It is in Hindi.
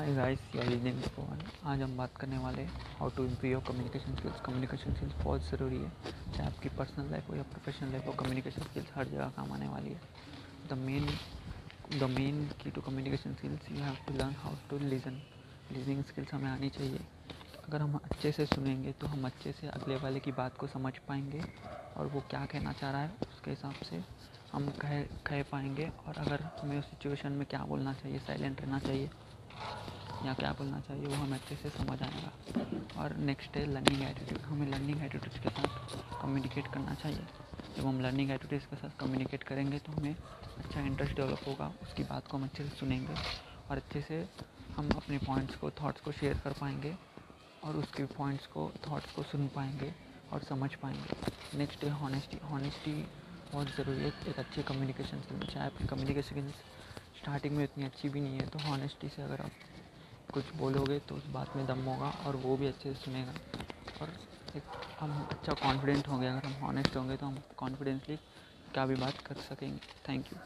हाय गाइस या नेम पवन आज हम बात करने वाले how to improve your communication skills communication skills बहुत ज़रूरी है। चाहे आपकी पर्सनल लाइफ हो या प्रोफेशनल लाइफ हो कम्युनिकेशन स्किल्स हर जगह काम आने वाली है। The main the main key to communication skills you have to learn how to listen listening skills हमें आनी चाहिए। अगर हम अच्छे से सुनेंगे तो हम अच्छे से अगले वाले की बात को समझ पाएँगे और वो क्या कहना चाह रहा है, उसके हिसाब से हम कह कह पाएँगे। और अगर हमें उस सिचुएशन में क्या बोलना चाहिए साइलेंट रहना चाहिए या क्या बोलना चाहिए वो हमें अच्छे से समझ आएगा। और नेक्स्ट है लर्निंग एटीट्यूड हमें लर्निंग एटीट्यूड के साथ कम्युनिकेट करना चाहिए। जब हम लर्निंग एटीट्यूड्स के साथ कम्युनिकेट करेंगे तो हमें अच्छा इंटरेस्ट डेवलप होगा, उसकी बात को हम अच्छे से सुनेंगे और अच्छे से हम अपने पॉइंट्स को थाट्स को शेयर कर पाएँगे और उसके पॉइंट्स को थाट्स को सुन पाएँगे और समझ पाएँगे। नेक्स्ट है हॉनेस्टी हॉनेस्टी बहुत ज़रूरी है। एक अच्छे कम्युनिकेशन स्किल में चाहे आपकी कम्युनिकेशन स्किल्स स्टार्टिंग में इतनी अच्छी भी नहीं है तो हॉनेस्टी से अगर आप कुछ बोलोगे तो उस बात में दम होगा और वो भी अच्छे से सुनेगा। और एक हम अच्छा कॉन्फिडेंट होंगे, अगर हम हॉनेस्ट होंगे तो हम कॉन्फिडेंसली क्या भी बात कर सकेंगे। Thank you